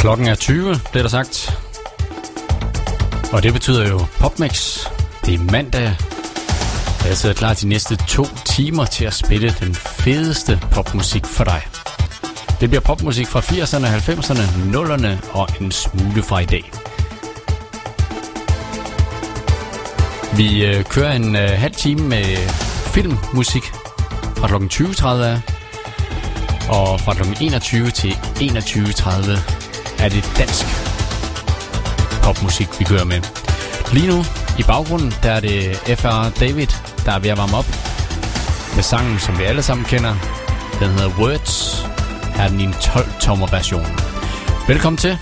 Klokken er 20, det er der sagt. Og det betyder jo Popmix. Det er mandag. Jeg sidder klar de næste to timer til at spille den fedeste popmusik for dig. Det bliver popmusik fra 80'erne, 90'erne, 0'erne og en smule fra i dag. Vi øh, kører en øh, halv time med filmmusik fra kl. 20.30. Og fra kl. 21 til 21.30 er det dansk popmusik, vi kører med. Lige nu i baggrunden, der er det FR David, der er ved at varme op med sangen, som vi alle sammen kender. Den hedder Words. Her er den i en 12-tommer version. Velkommen til.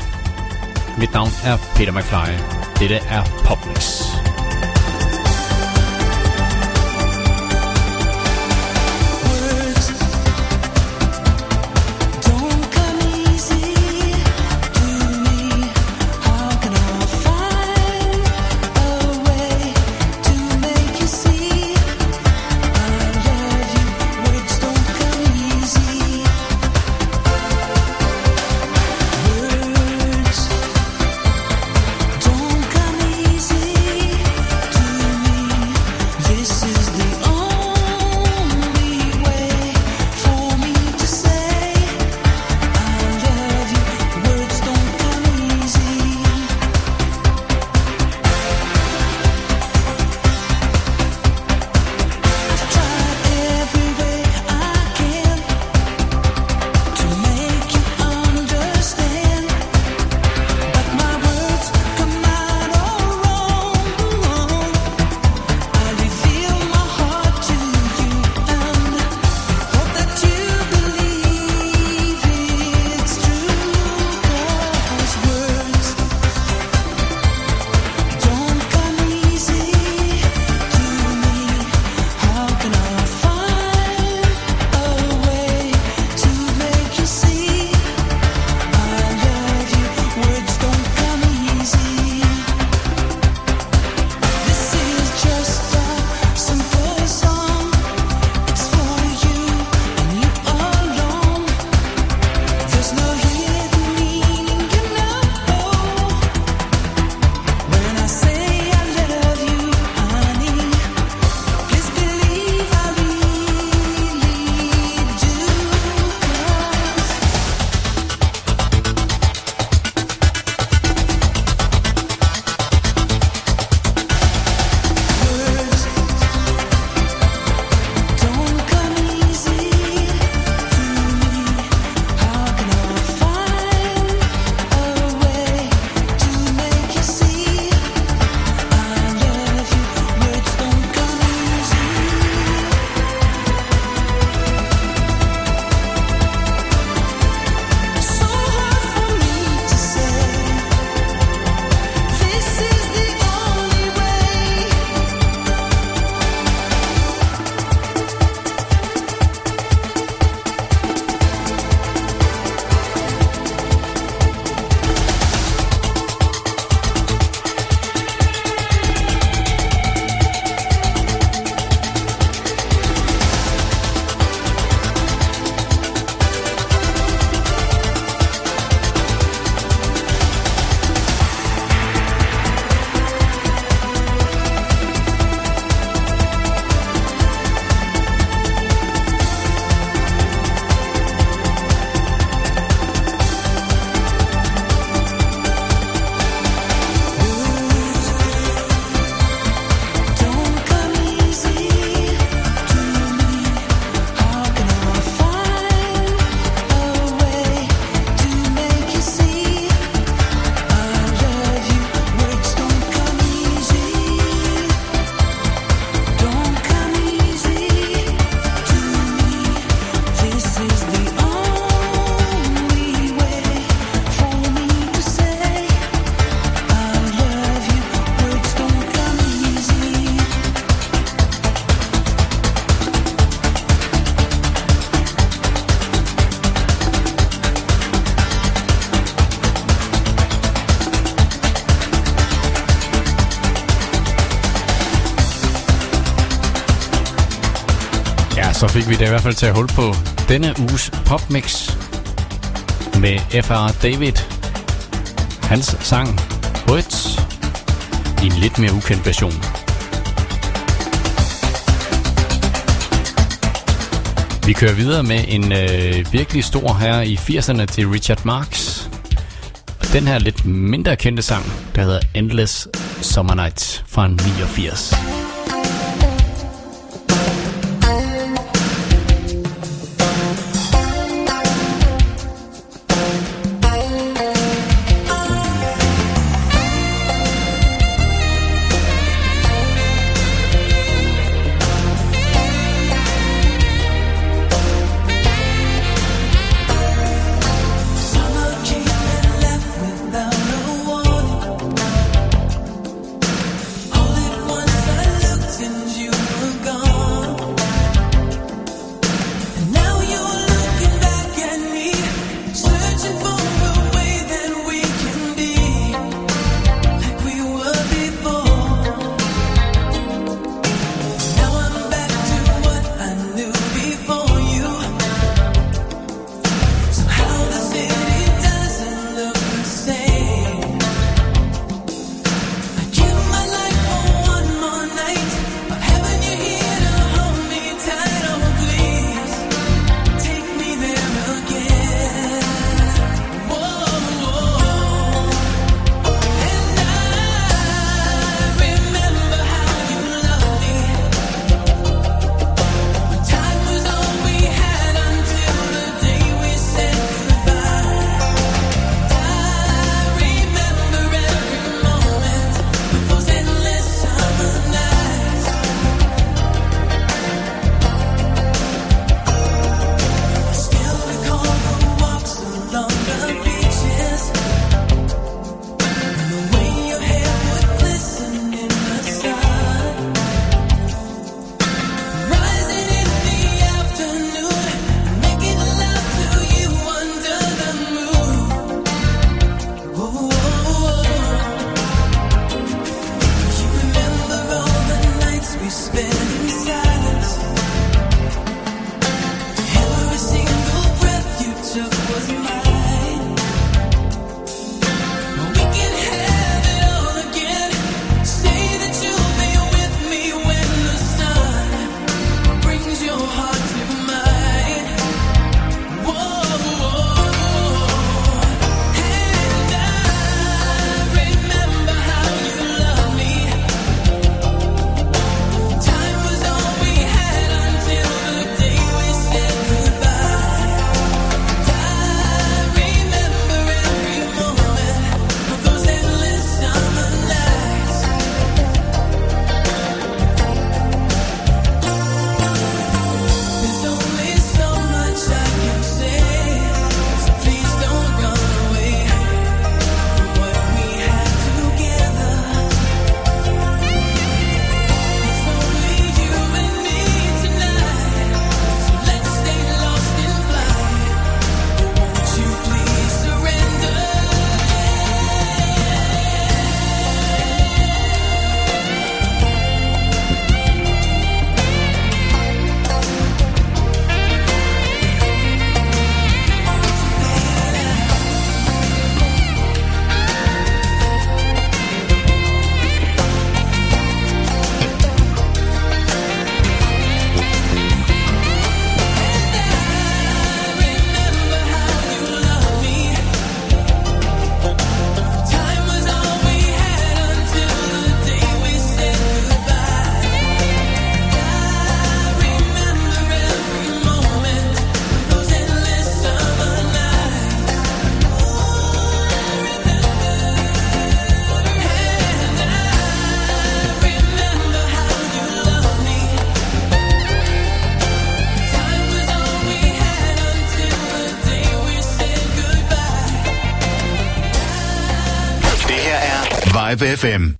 Mit navn er Peter McFly. Dette er Popmix. Da i hvert fald tage hul på denne uges popmix med F.R. David. Hans sang Words i en lidt mere ukendt version. Vi kører videre med en øh, virkelig stor her i 80'erne til Richard Marx. Den her lidt mindre kendte sang, der hedder Endless Summer Night fra 89. inside Live FM.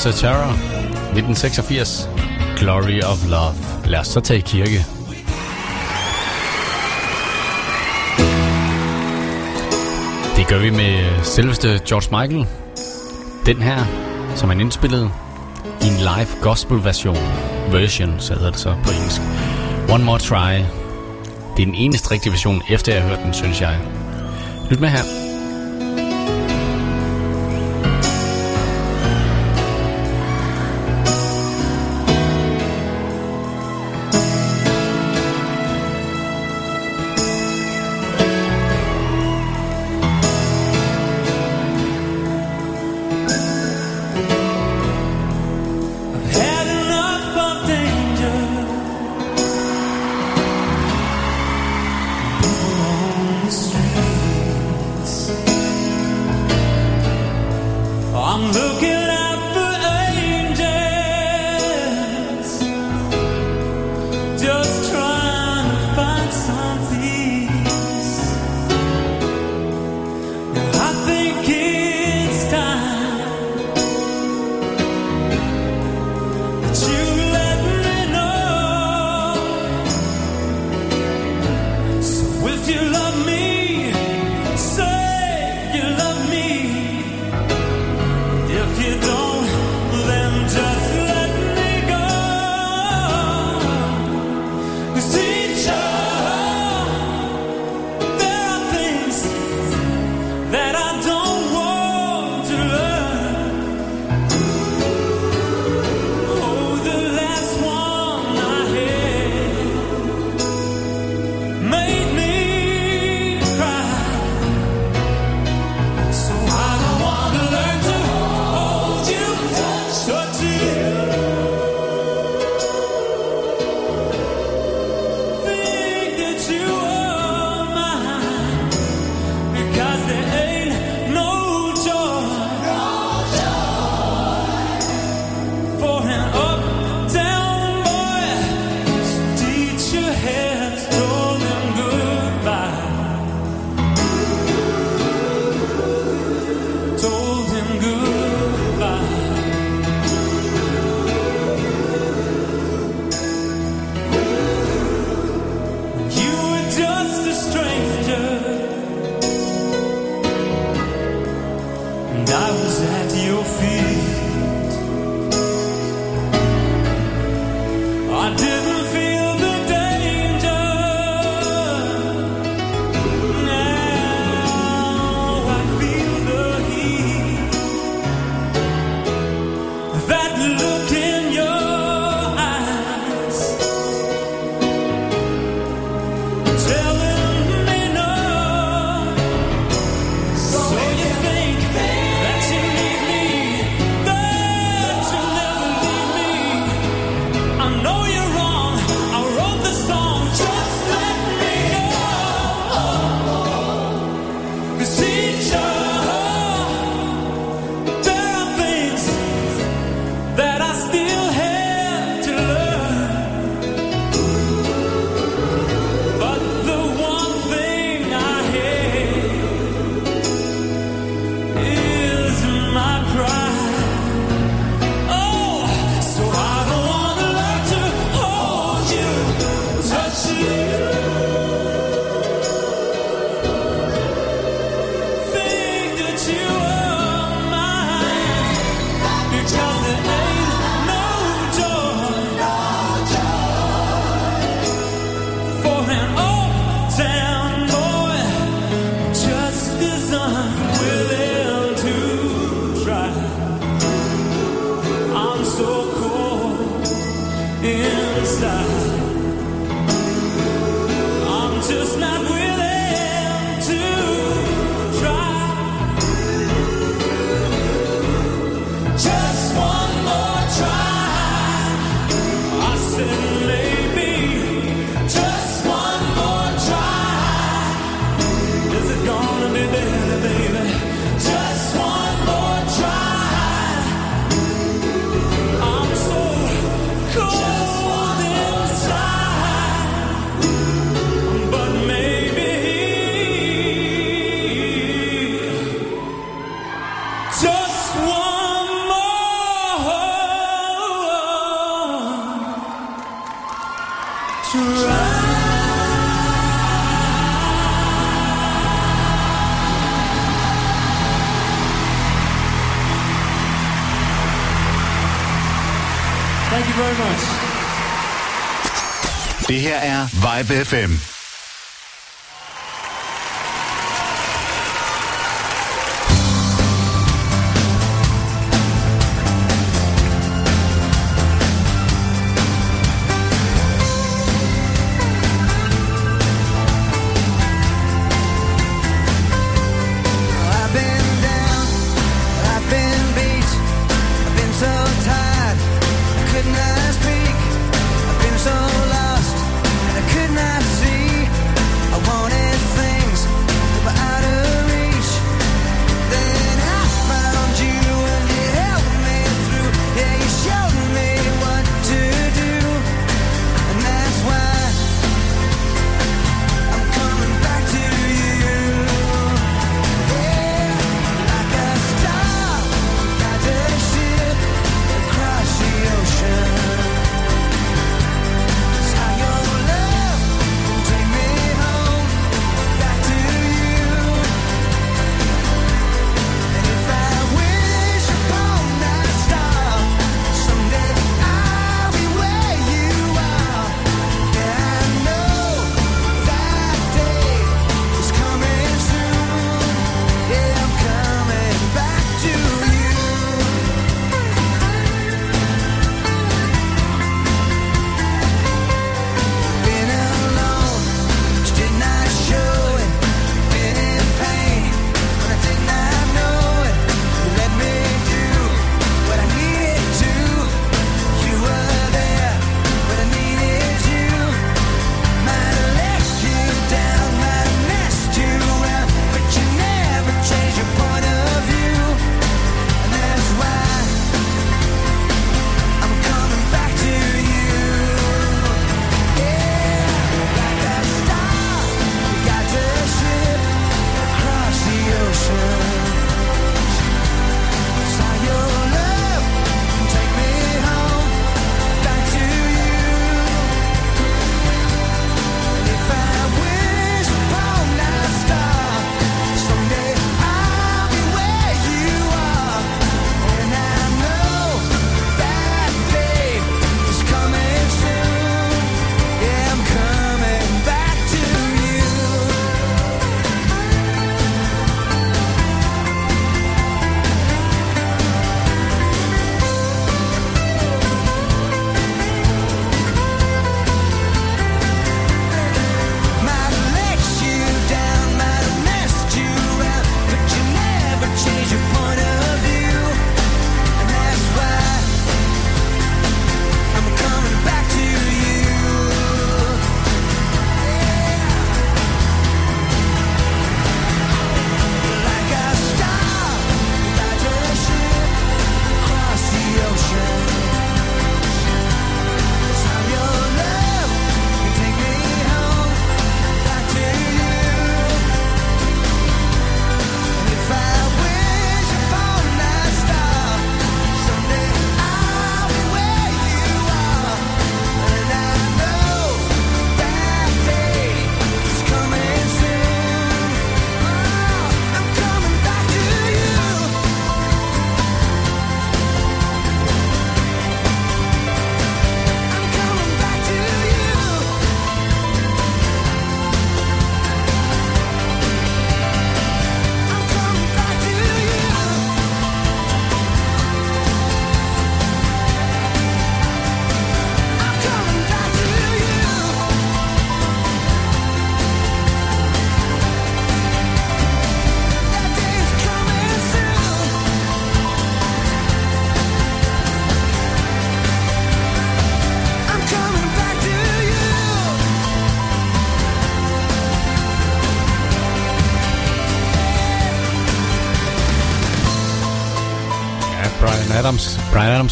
Peter Cetera, 1986. Glory of Love. Lad os så tage i kirke. Det gør vi med øh, selveste George Michael. Den her, som han indspillede i en live gospel version. Version, så hedder det så på engelsk. One More Try. Det er den eneste rigtige version, efter jeg har hørt den, synes jeg. Lyt med her. Er Vibe FM.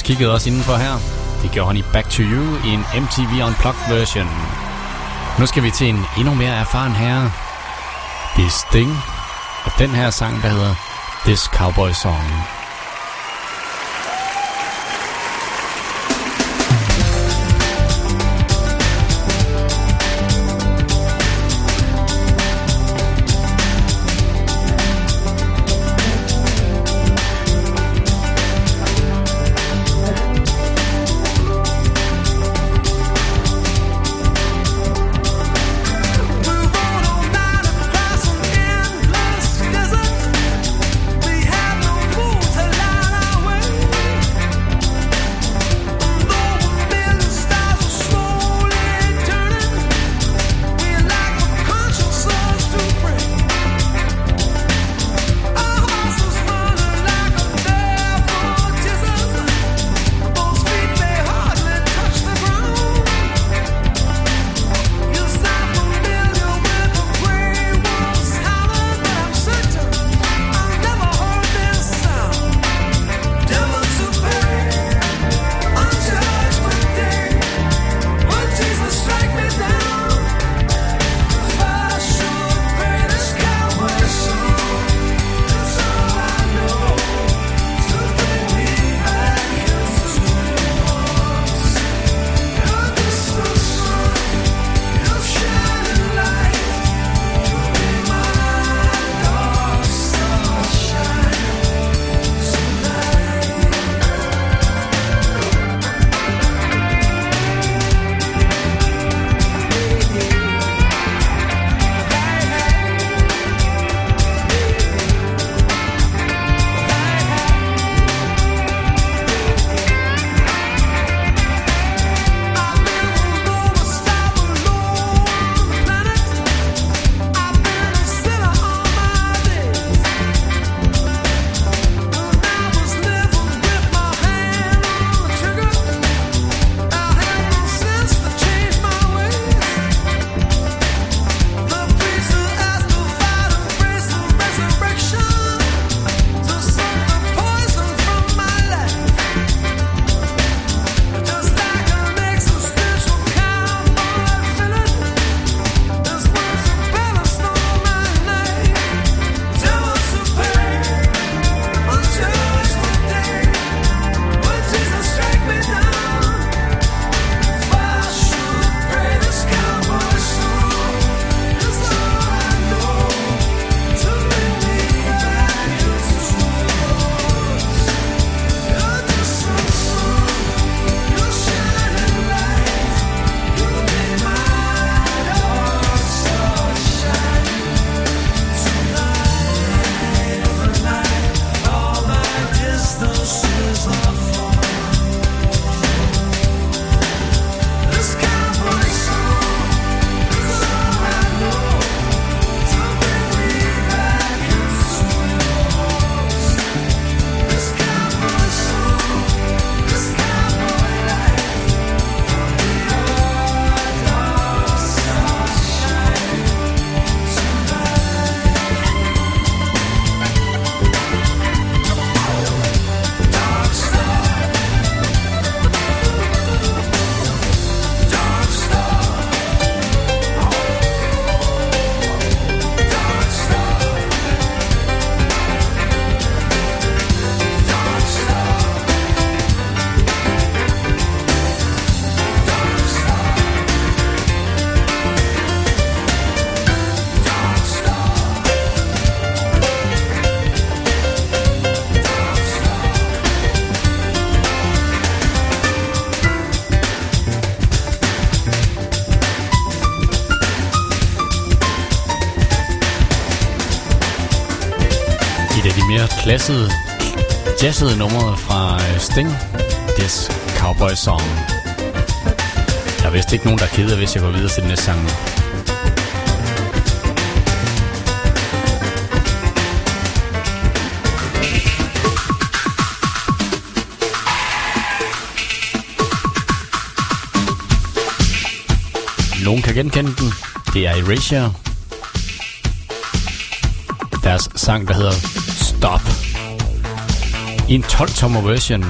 Kiggede også indenfor her. Det gjorde han i Back to You i en MTV Unplugged version. Nu skal vi til en endnu mere erfaren herre. Det er Sting. Og den her sang, der hedder This Cowboy Song. Klassede, jazzede numre fra øh, Sting. This Cowboy Song. Der er vist ikke nogen, der er kede, hvis jeg går videre til den næste sang nu. Nogen kan genkende den. Det er Erasure. Deres sang, der hedder Stop. I en 12-tommer version.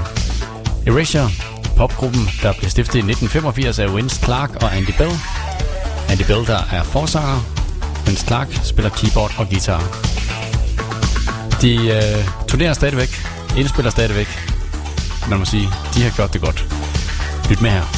Erasure, popgruppen, der blev stiftet i 1985 af Vince Clark og Andy Bell. Andy Bell, der er forsanger. Vince Clark spiller keyboard og guitar. De øh, turnerer stadigvæk, indspiller stadigvæk. Man må sige, de har gjort det godt. Lyt med her.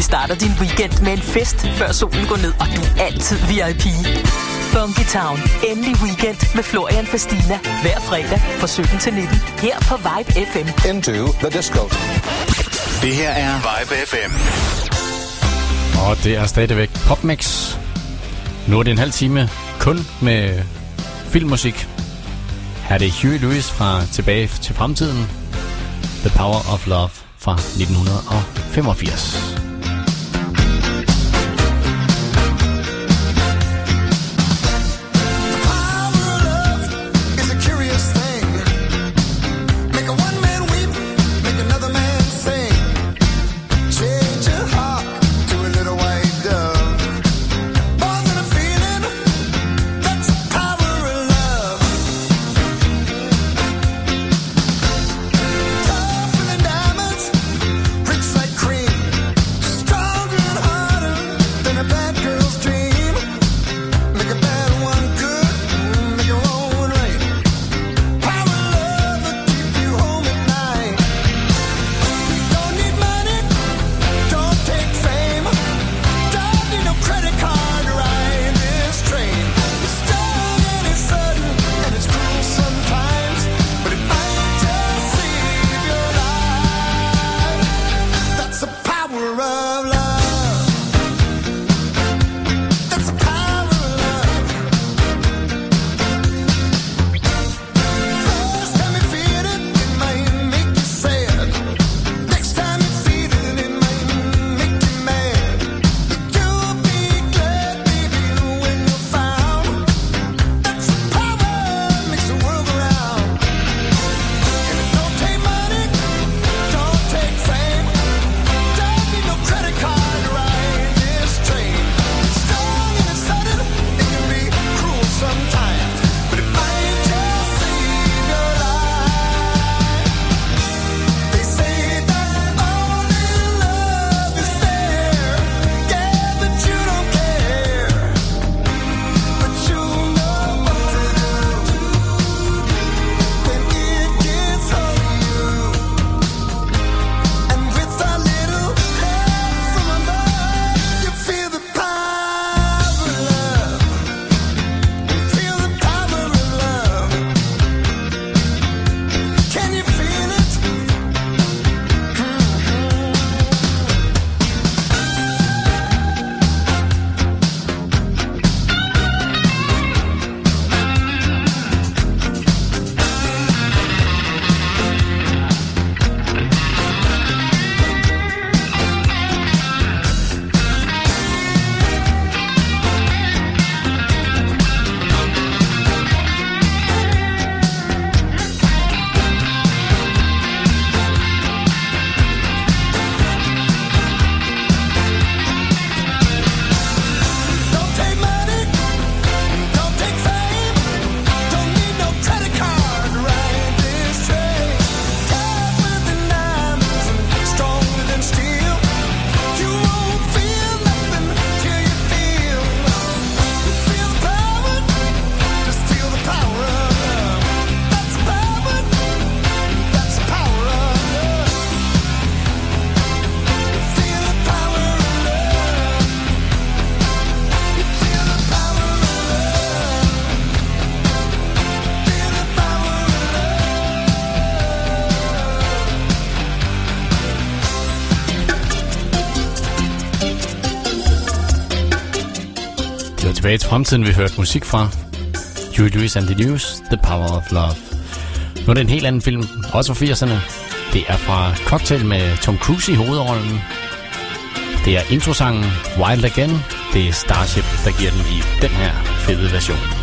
Vi starter din weekend med en fest, før solen går ned, og du er altid VIP. Funky Town. Endelig weekend med Florian Fastina. Hver fredag fra 17 til 19. Her på Vibe FM. into the disco. Det her er Vibe FM. Og det er stadigvæk PopMix. Nu er det en halv time kun med filmmusik. Her er det Huey Lewis fra Tilbage til fremtiden. The Power of Love fra 1985. tilbage til fremtiden, vi hørte musik fra. Huey Lewis and the News, The Power of Love. Nu er det en helt anden film, også fra 80'erne. Det er fra Cocktail med Tom Cruise i hovedrollen. Det er introsangen Wild Again. Det er Starship, der giver den i den her fede version.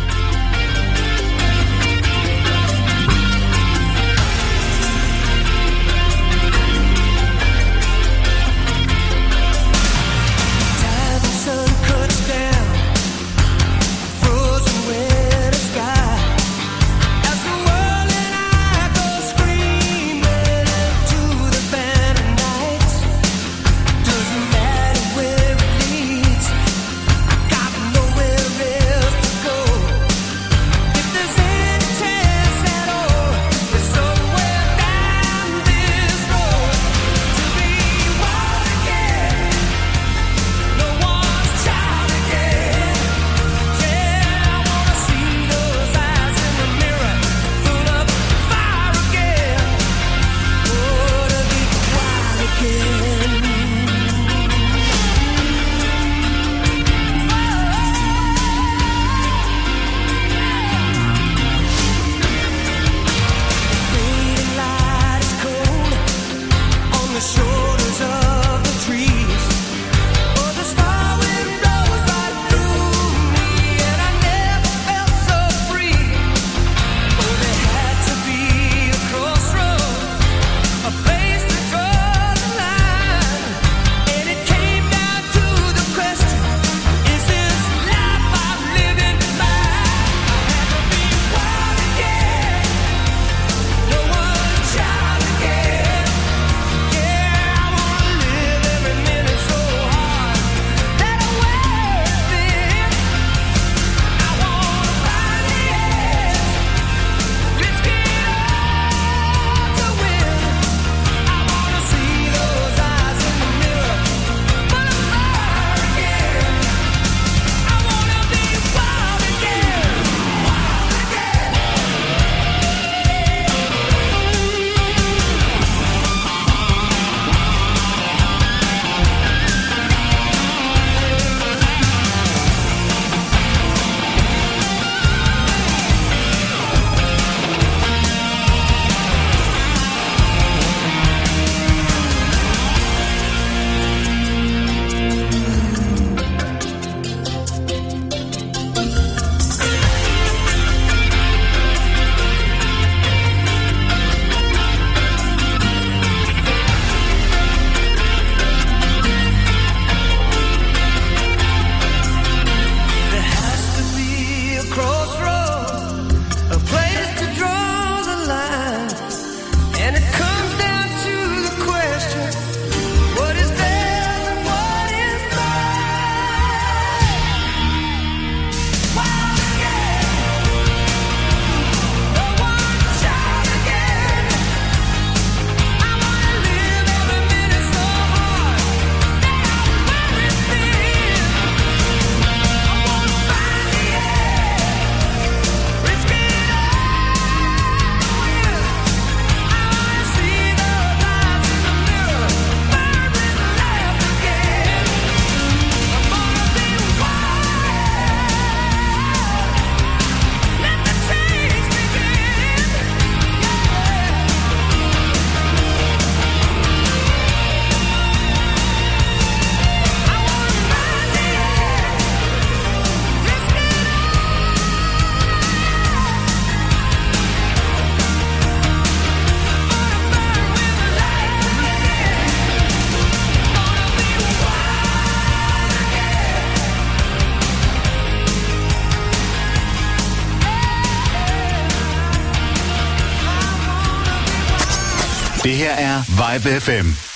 Vibe FM.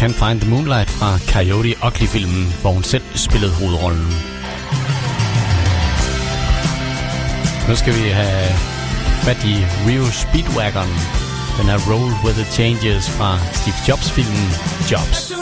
Can't Find the Moonlight fra Coyote Ugly-filmen, hvor hun selv spillede hovedrollen. Nu skal vi have fat i Rio Speedwagon, den her Roll With The Changes fra Steve Jobs-filmen Jobs.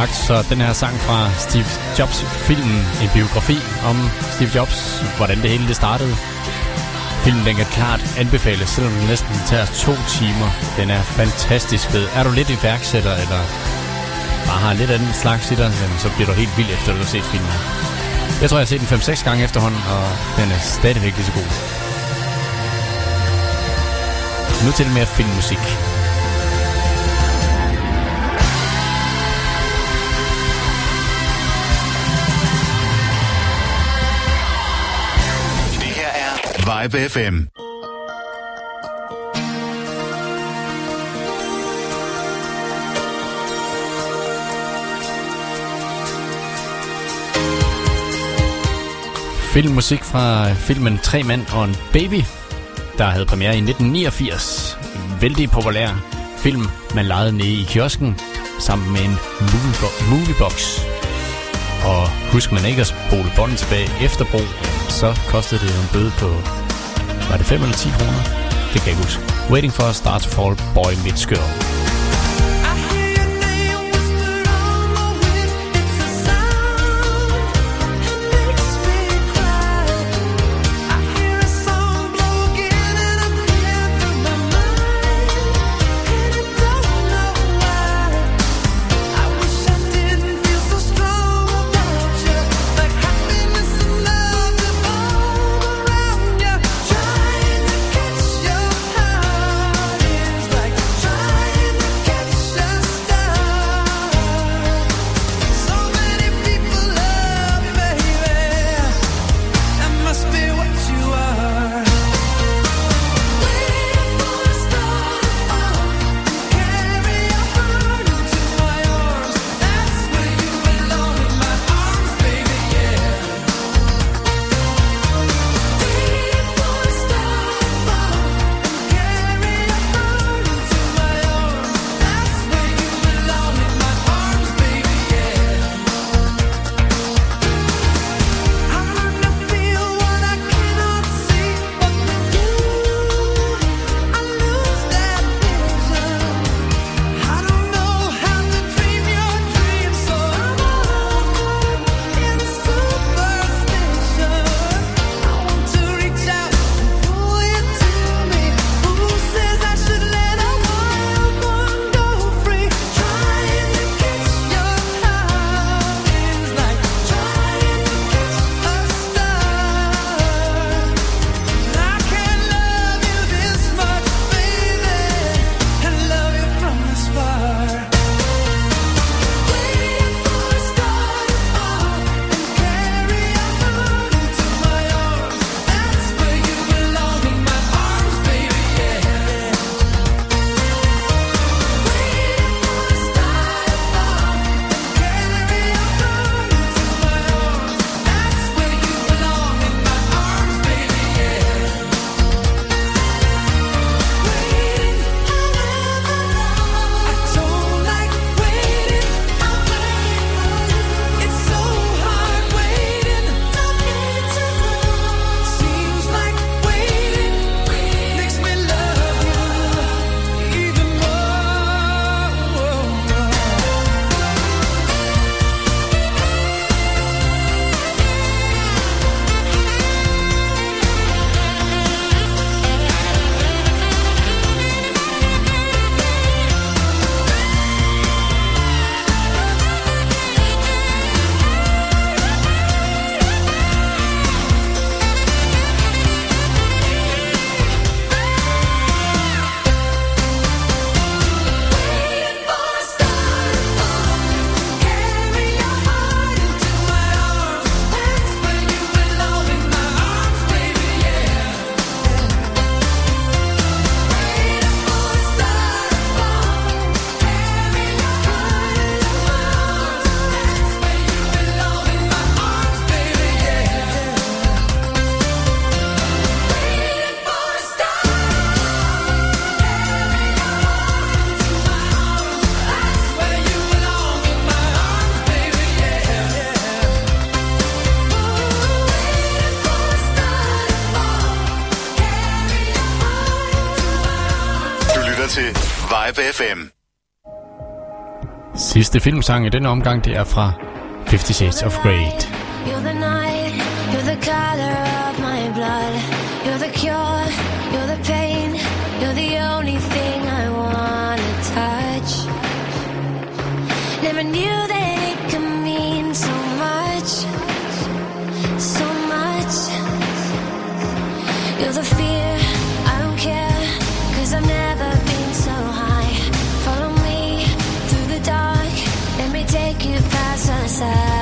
sagt, så den her sang fra Steve Jobs-filmen, en biografi om Steve Jobs, hvordan det hele det startede. Filmen den kan klart anbefales, selvom den næsten tager to timer. Den er fantastisk fed. Er du lidt iværksætter, eller bare har lidt anden slags i dig, så bliver du helt vild efter, at du har set filmen. Jeg tror, jeg har set den 5-6 gange efterhånden, og den er stadigvæk lige så god. Nu til mere filmmusik. 101.5 FM. Filmmusik fra filmen Tre mænd og en baby, der havde premiere i 1989. En vældig populær film, man lejede nede i kiosken sammen med en moviebox. moviebox. Og husk man ikke at spole båndet tilbage efter brug, så kostede det en bøde på var det 5 eller 10 kroner? Det kan jeg ikke huske. Waiting for a Star to Fall, Boy Meets Girl. til Vibe FM. Sidste filmsang i denne omgang, det er fra 50 Shades of Grey. You're the night, you're the color of my blood. You're the cure, you're the pain, you're the only thing I wanna touch. Never knew that could mean so much, so much. You're the fear. side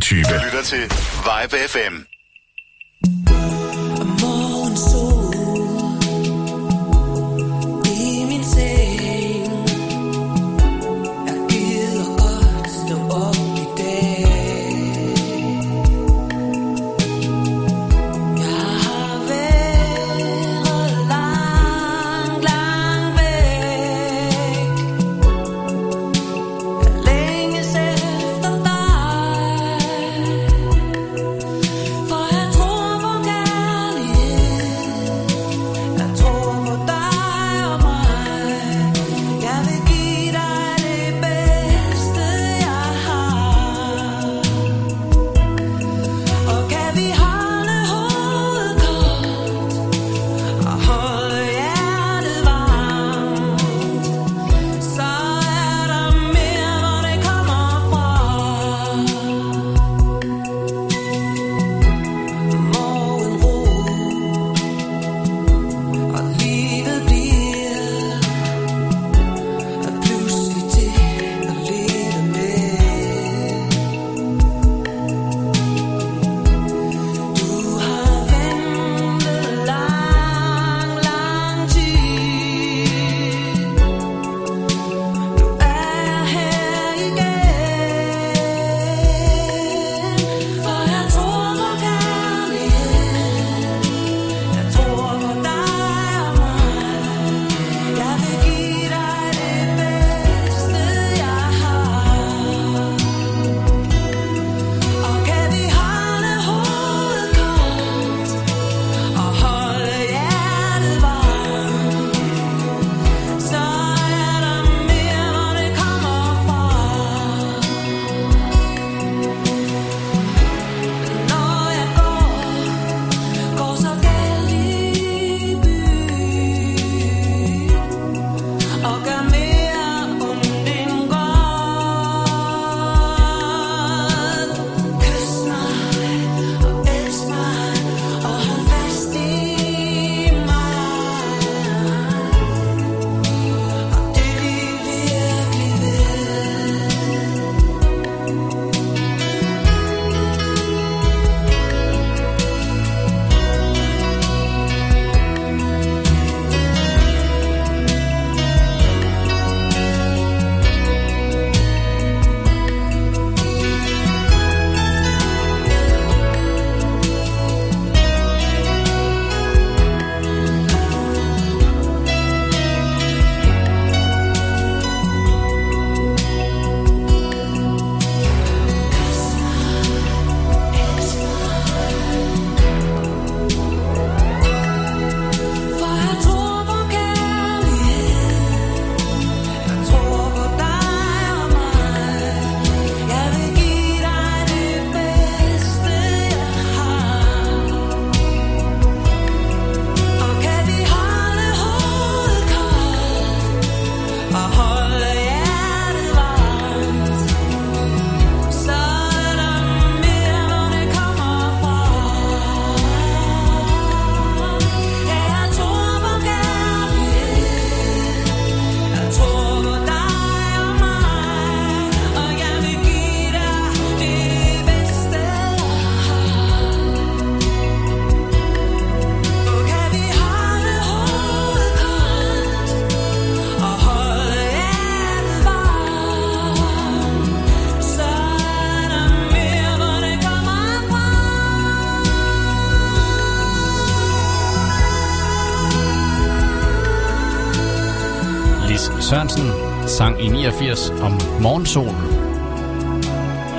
21. Du lytter til Vibe FM.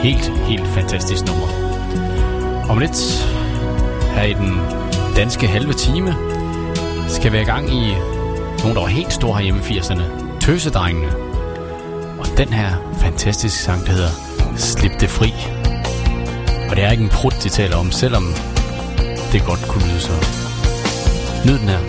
helt, helt fantastisk nummer. Om lidt, her i den danske halve time, skal vi i gang i nogle, der var helt store herhjemme i 80'erne. Tøsedrengene. Og den her fantastiske sang, der hedder Slip det fri. Og det er ikke en prut, de taler om, selvom det godt kunne lyde så. Nyd den her.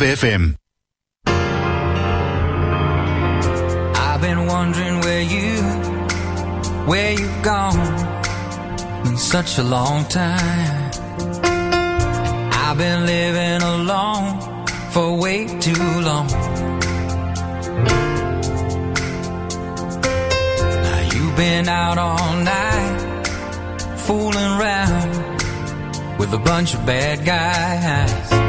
FM. I've been wondering where you, where you've gone in such a long time. I've been living alone for way too long. Now you've been out all night, fooling around with a bunch of bad guys.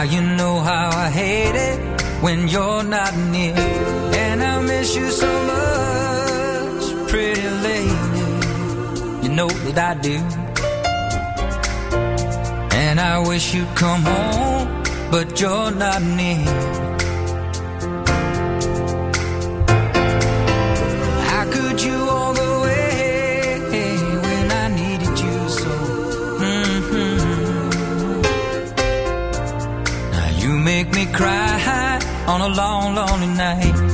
Now you know how I hate it when you're not near. And I miss you so much, pretty lady. You know that I do. And I wish you'd come home, but you're not near. on a long, lonely night.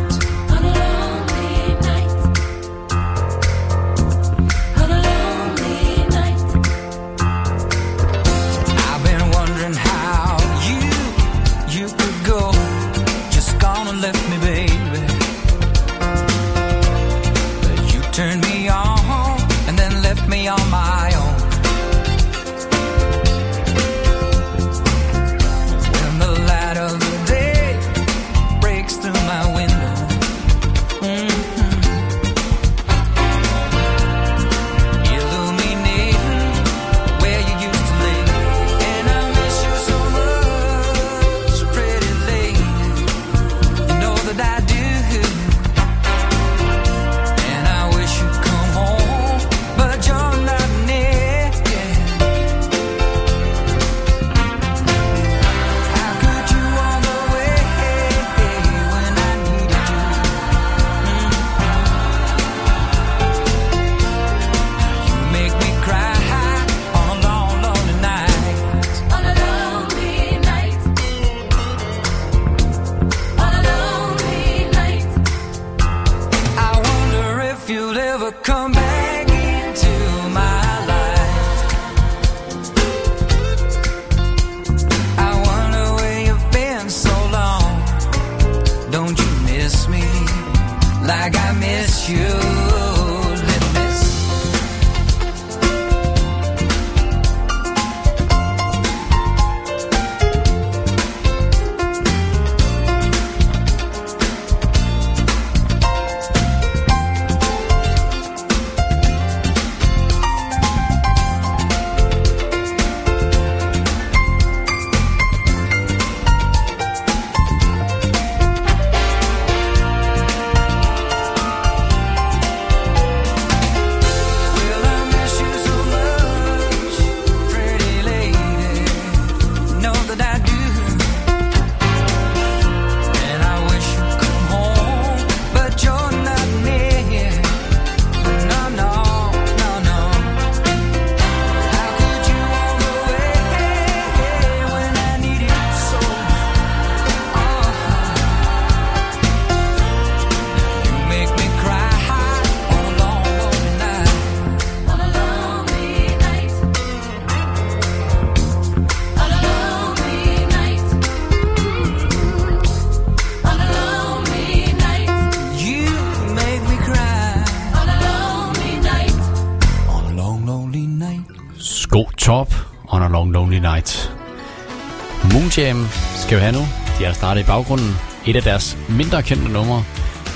Jam skal vi have nu. De har startet i baggrunden. Et af deres mindre kendte numre.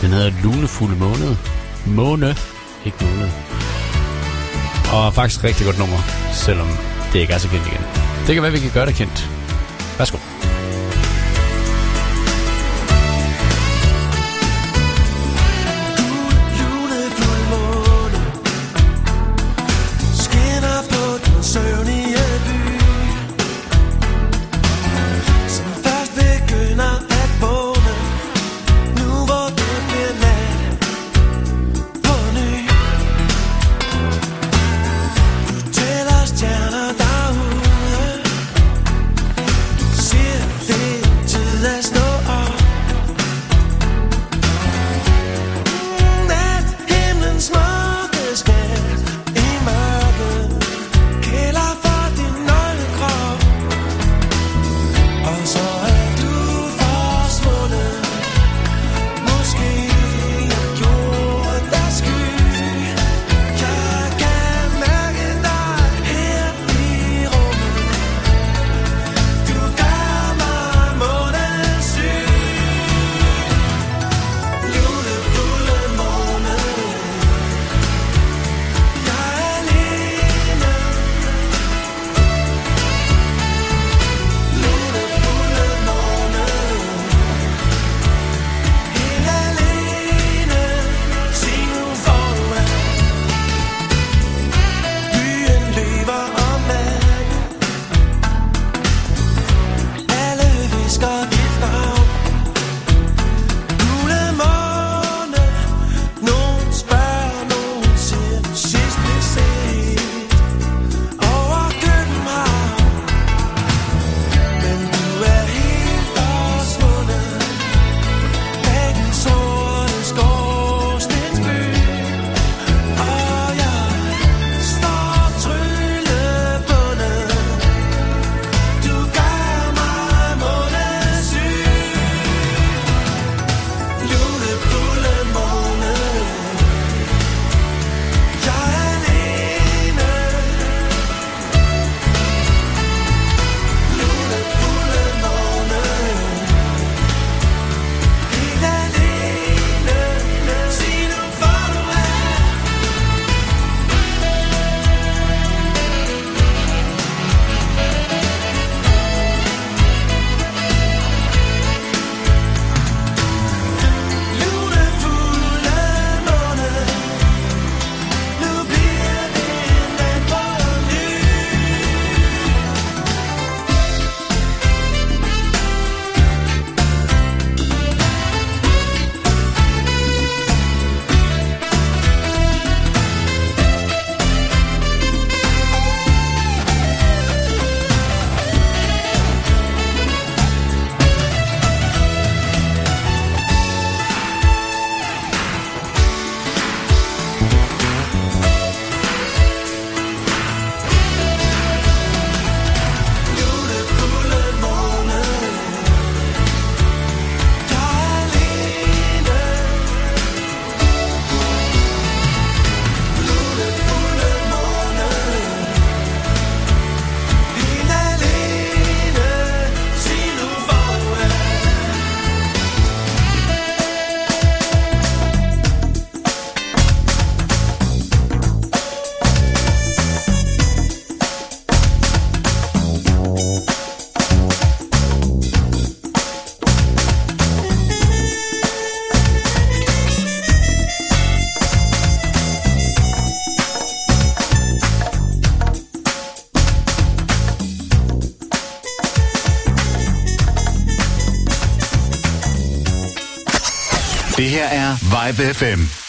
Den hedder Lunefulde Måned. Måne, ikke måned. Og faktisk rigtig godt nummer, selvom det ikke er så kendt igen. Det kan være, vi kan gøre det kendt. Værsgo. Vibe FM.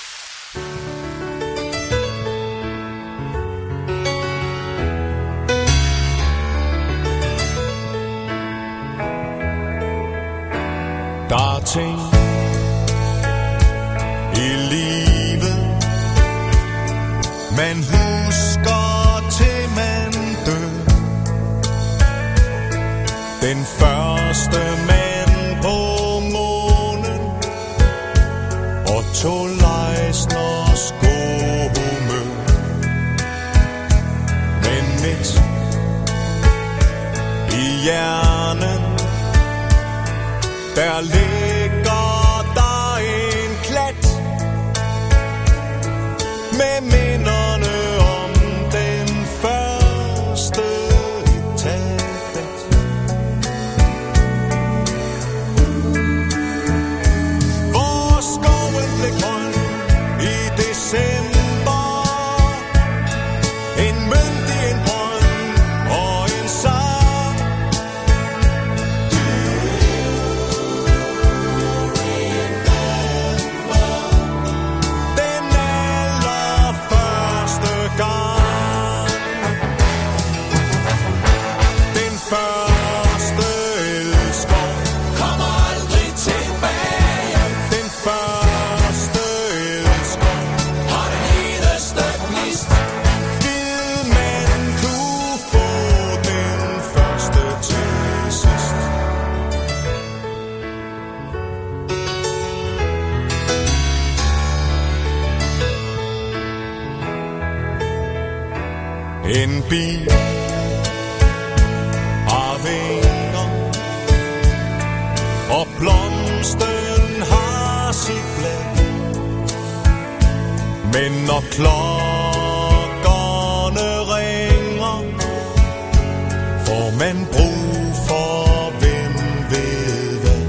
man brug for, hvem ved hvad.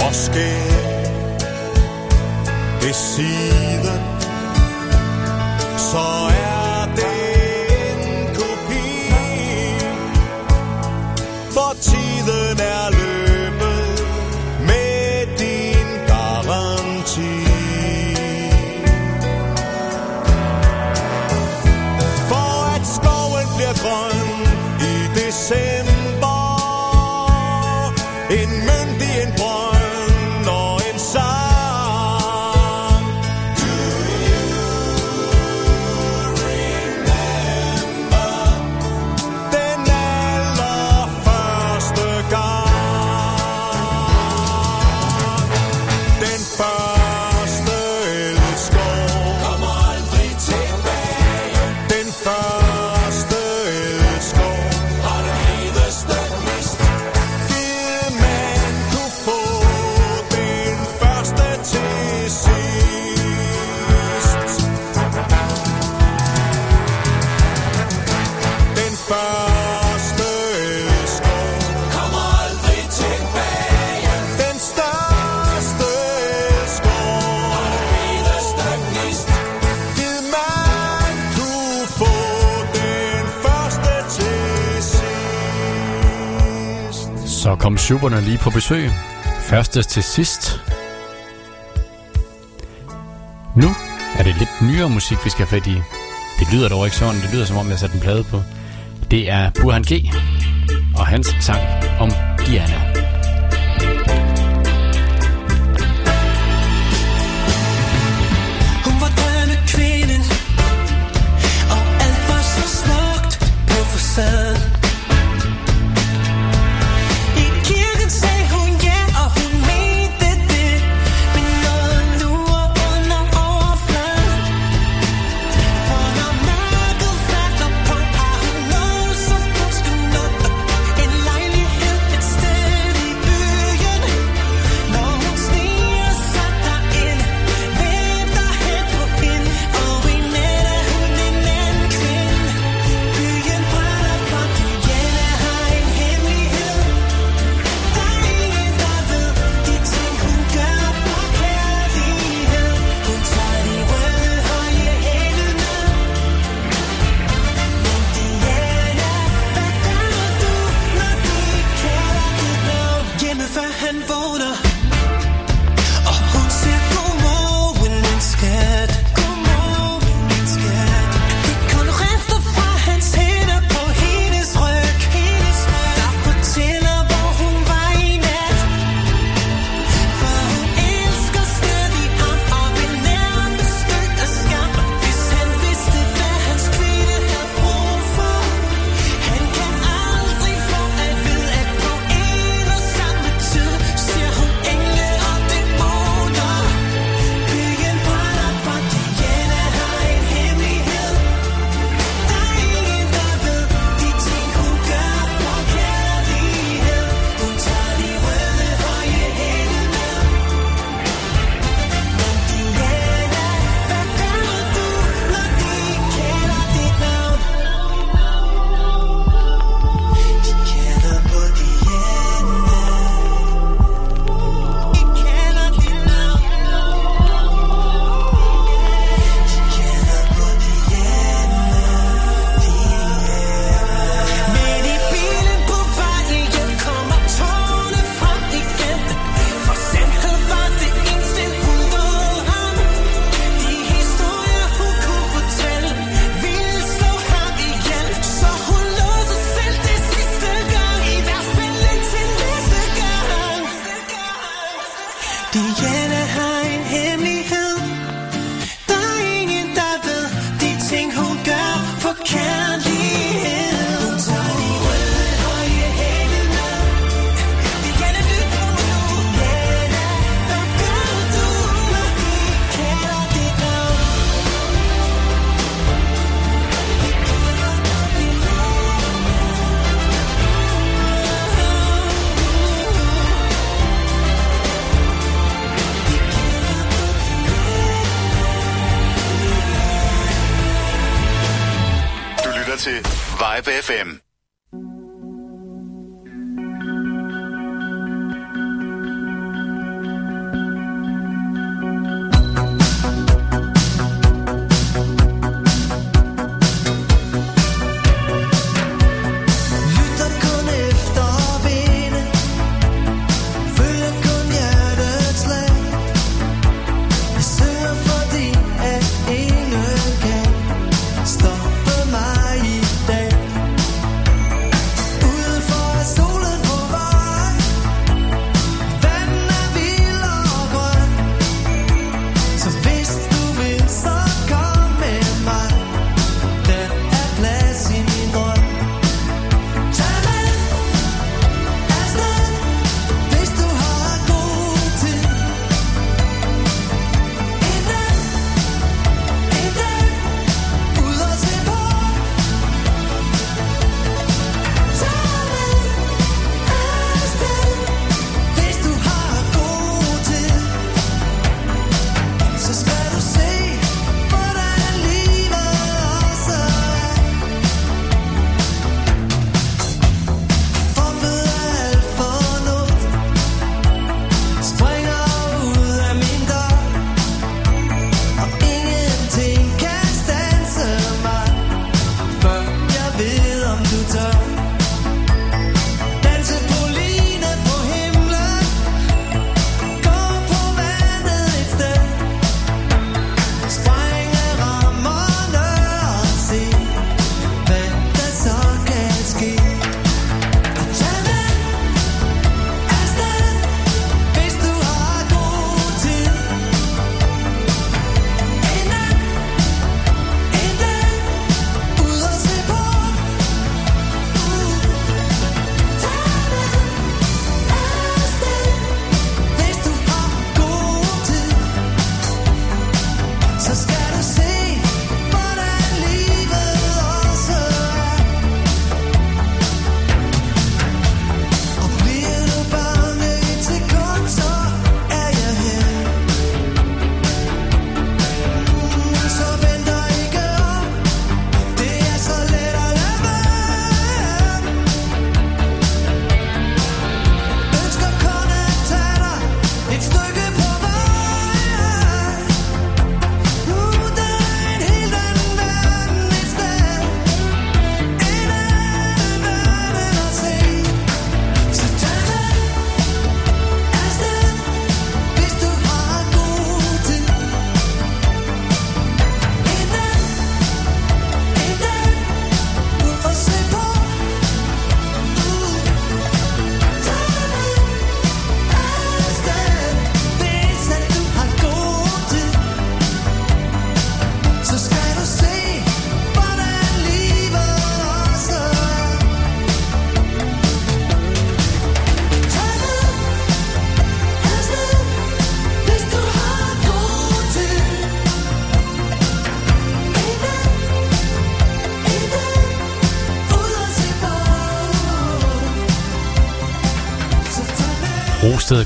Måske det siger kom superne lige på besøg. Første til sidst. Nu er det lidt nyere musik, vi skal have fat i. Det lyder dog ikke sådan. Det lyder som om, jeg satte en plade på. Det er Burhan G. og hans sang om Diana.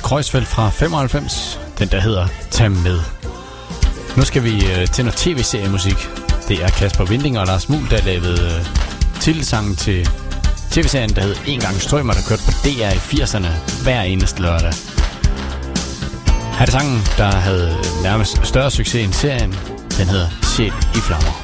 Kreuzfeldt fra 95, den der hedder Tag med. Nu skal vi øh, til noget tv-seriemusik. Det er Kasper Vinding og Lars Mul, der lavede øh, titelsangen til tv-serien, der hed En gang strømmer, der kørte på DR i 80'erne hver eneste lørdag. Her er det sangen, der havde nærmest større succes end serien. Den hedder Sjæl i flammer.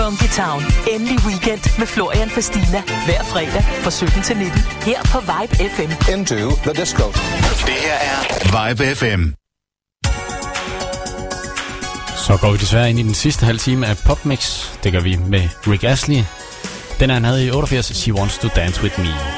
Funky Town. Endelig weekend med Florian Fastina. Hver fredag fra 17 til 19. Her på Vibe FM. Into the disco. Det her er Vibe FM. Så går vi desværre ind i den sidste halve time af Popmix. Det gør vi med Rick Astley. Den er han havde i 88, She Wants to Dance With Me.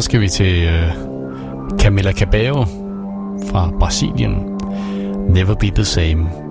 skal vi til øh, Camila Cabello fra Brasilien. Never be the same.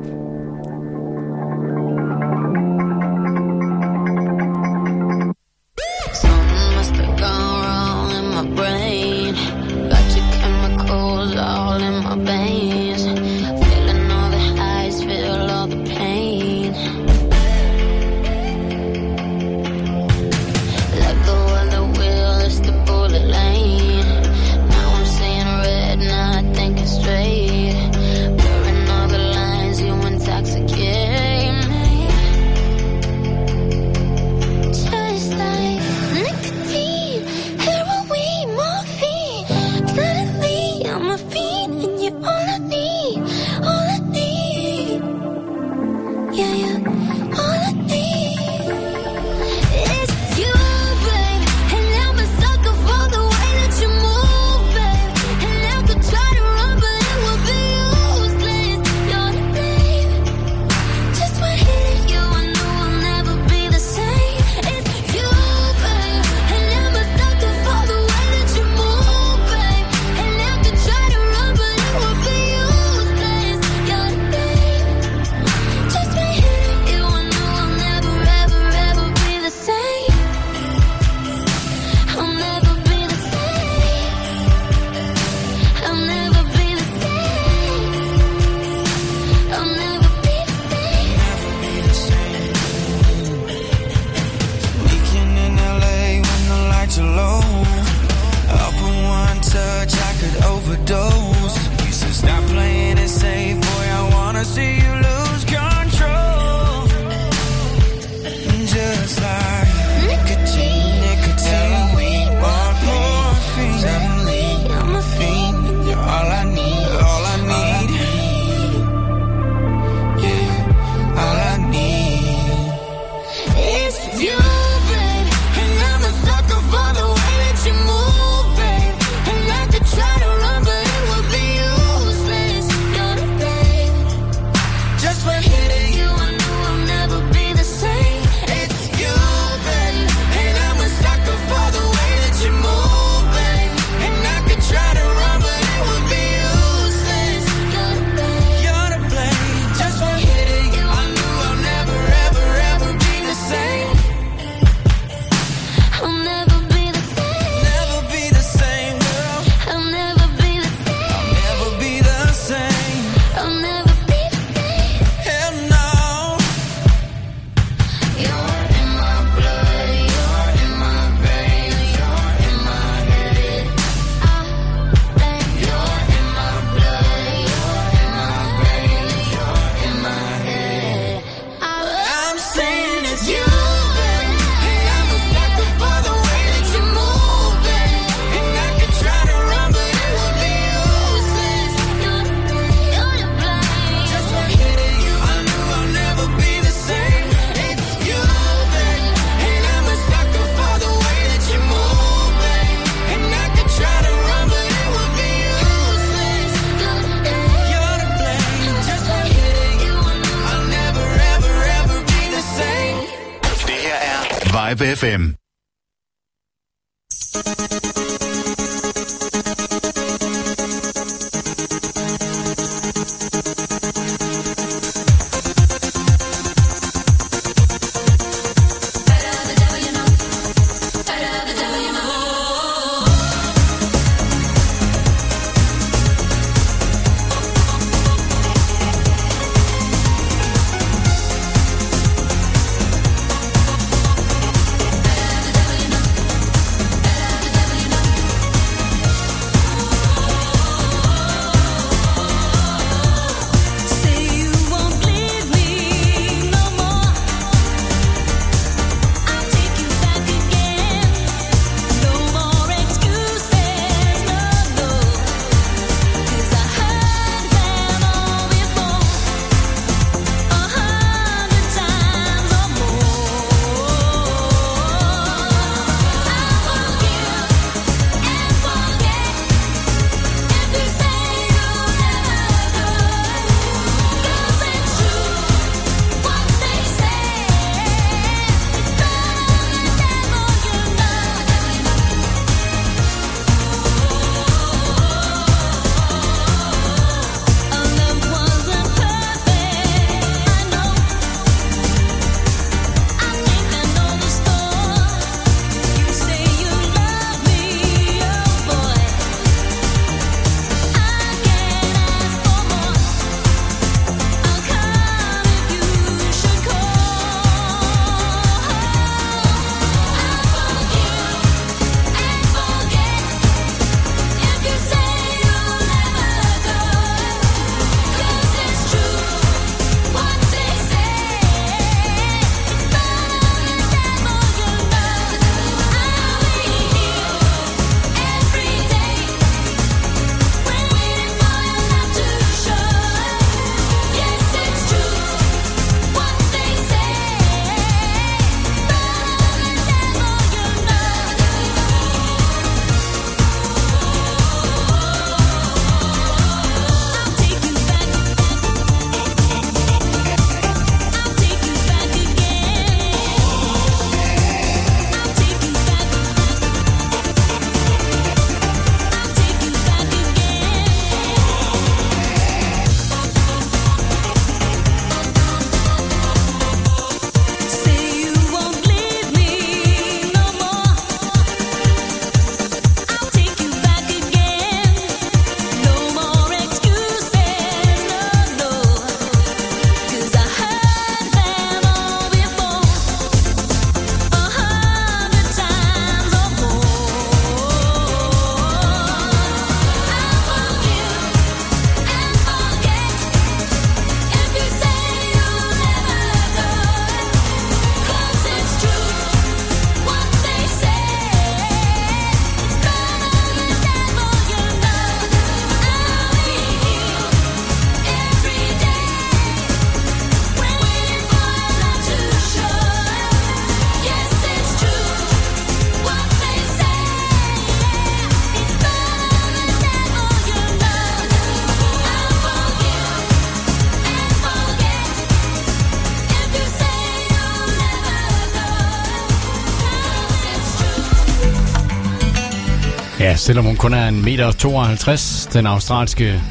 Selvom hun kun er en meter 52, den australske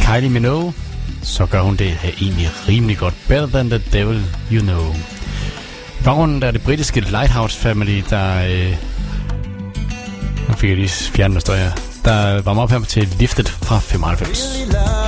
Kylie Minogue, så gør hun det egentlig rimelig godt. Better than the devil you know. Baggrunden er det britiske Lighthouse Family, der... Øh, nu fik jeg lige fjernet noget støj her. Der varmer op her til Lifted fra 95. Really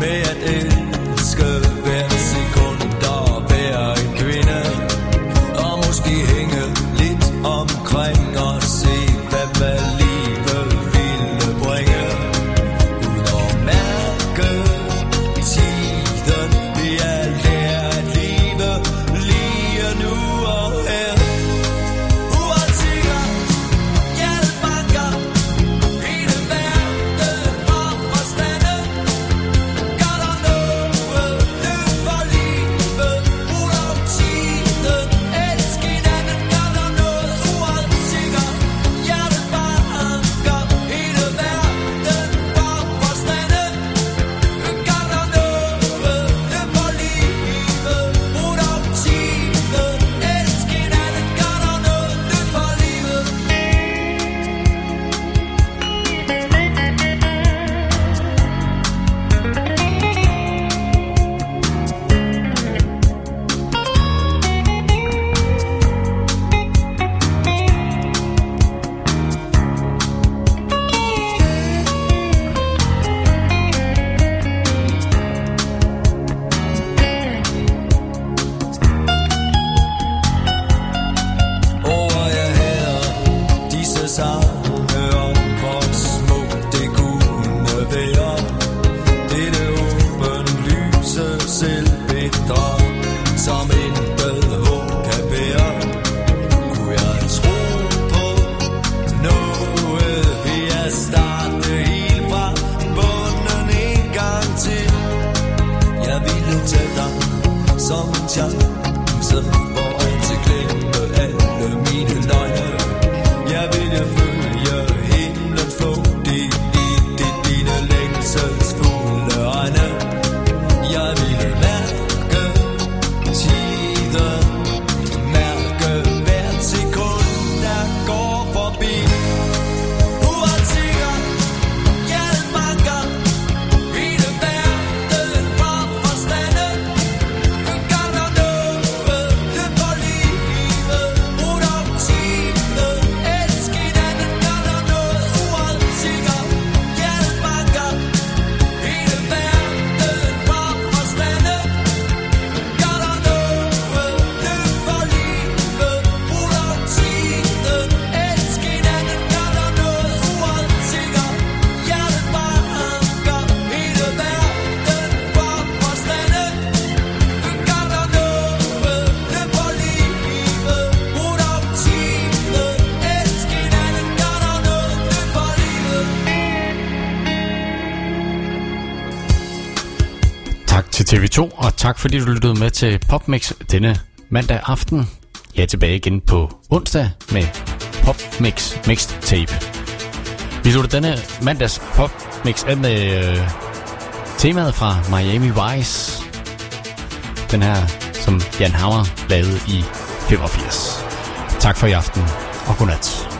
med at elske hver tak fordi du lyttede med til PopMix denne mandag aften. Jeg er tilbage igen på onsdag med PopMix Mixtape. Vi slutter denne mandags PopMix af med øh, temaet fra Miami Vice. Den her, som Jan Hammer lavede i 85. Tak for i aften, og godnat.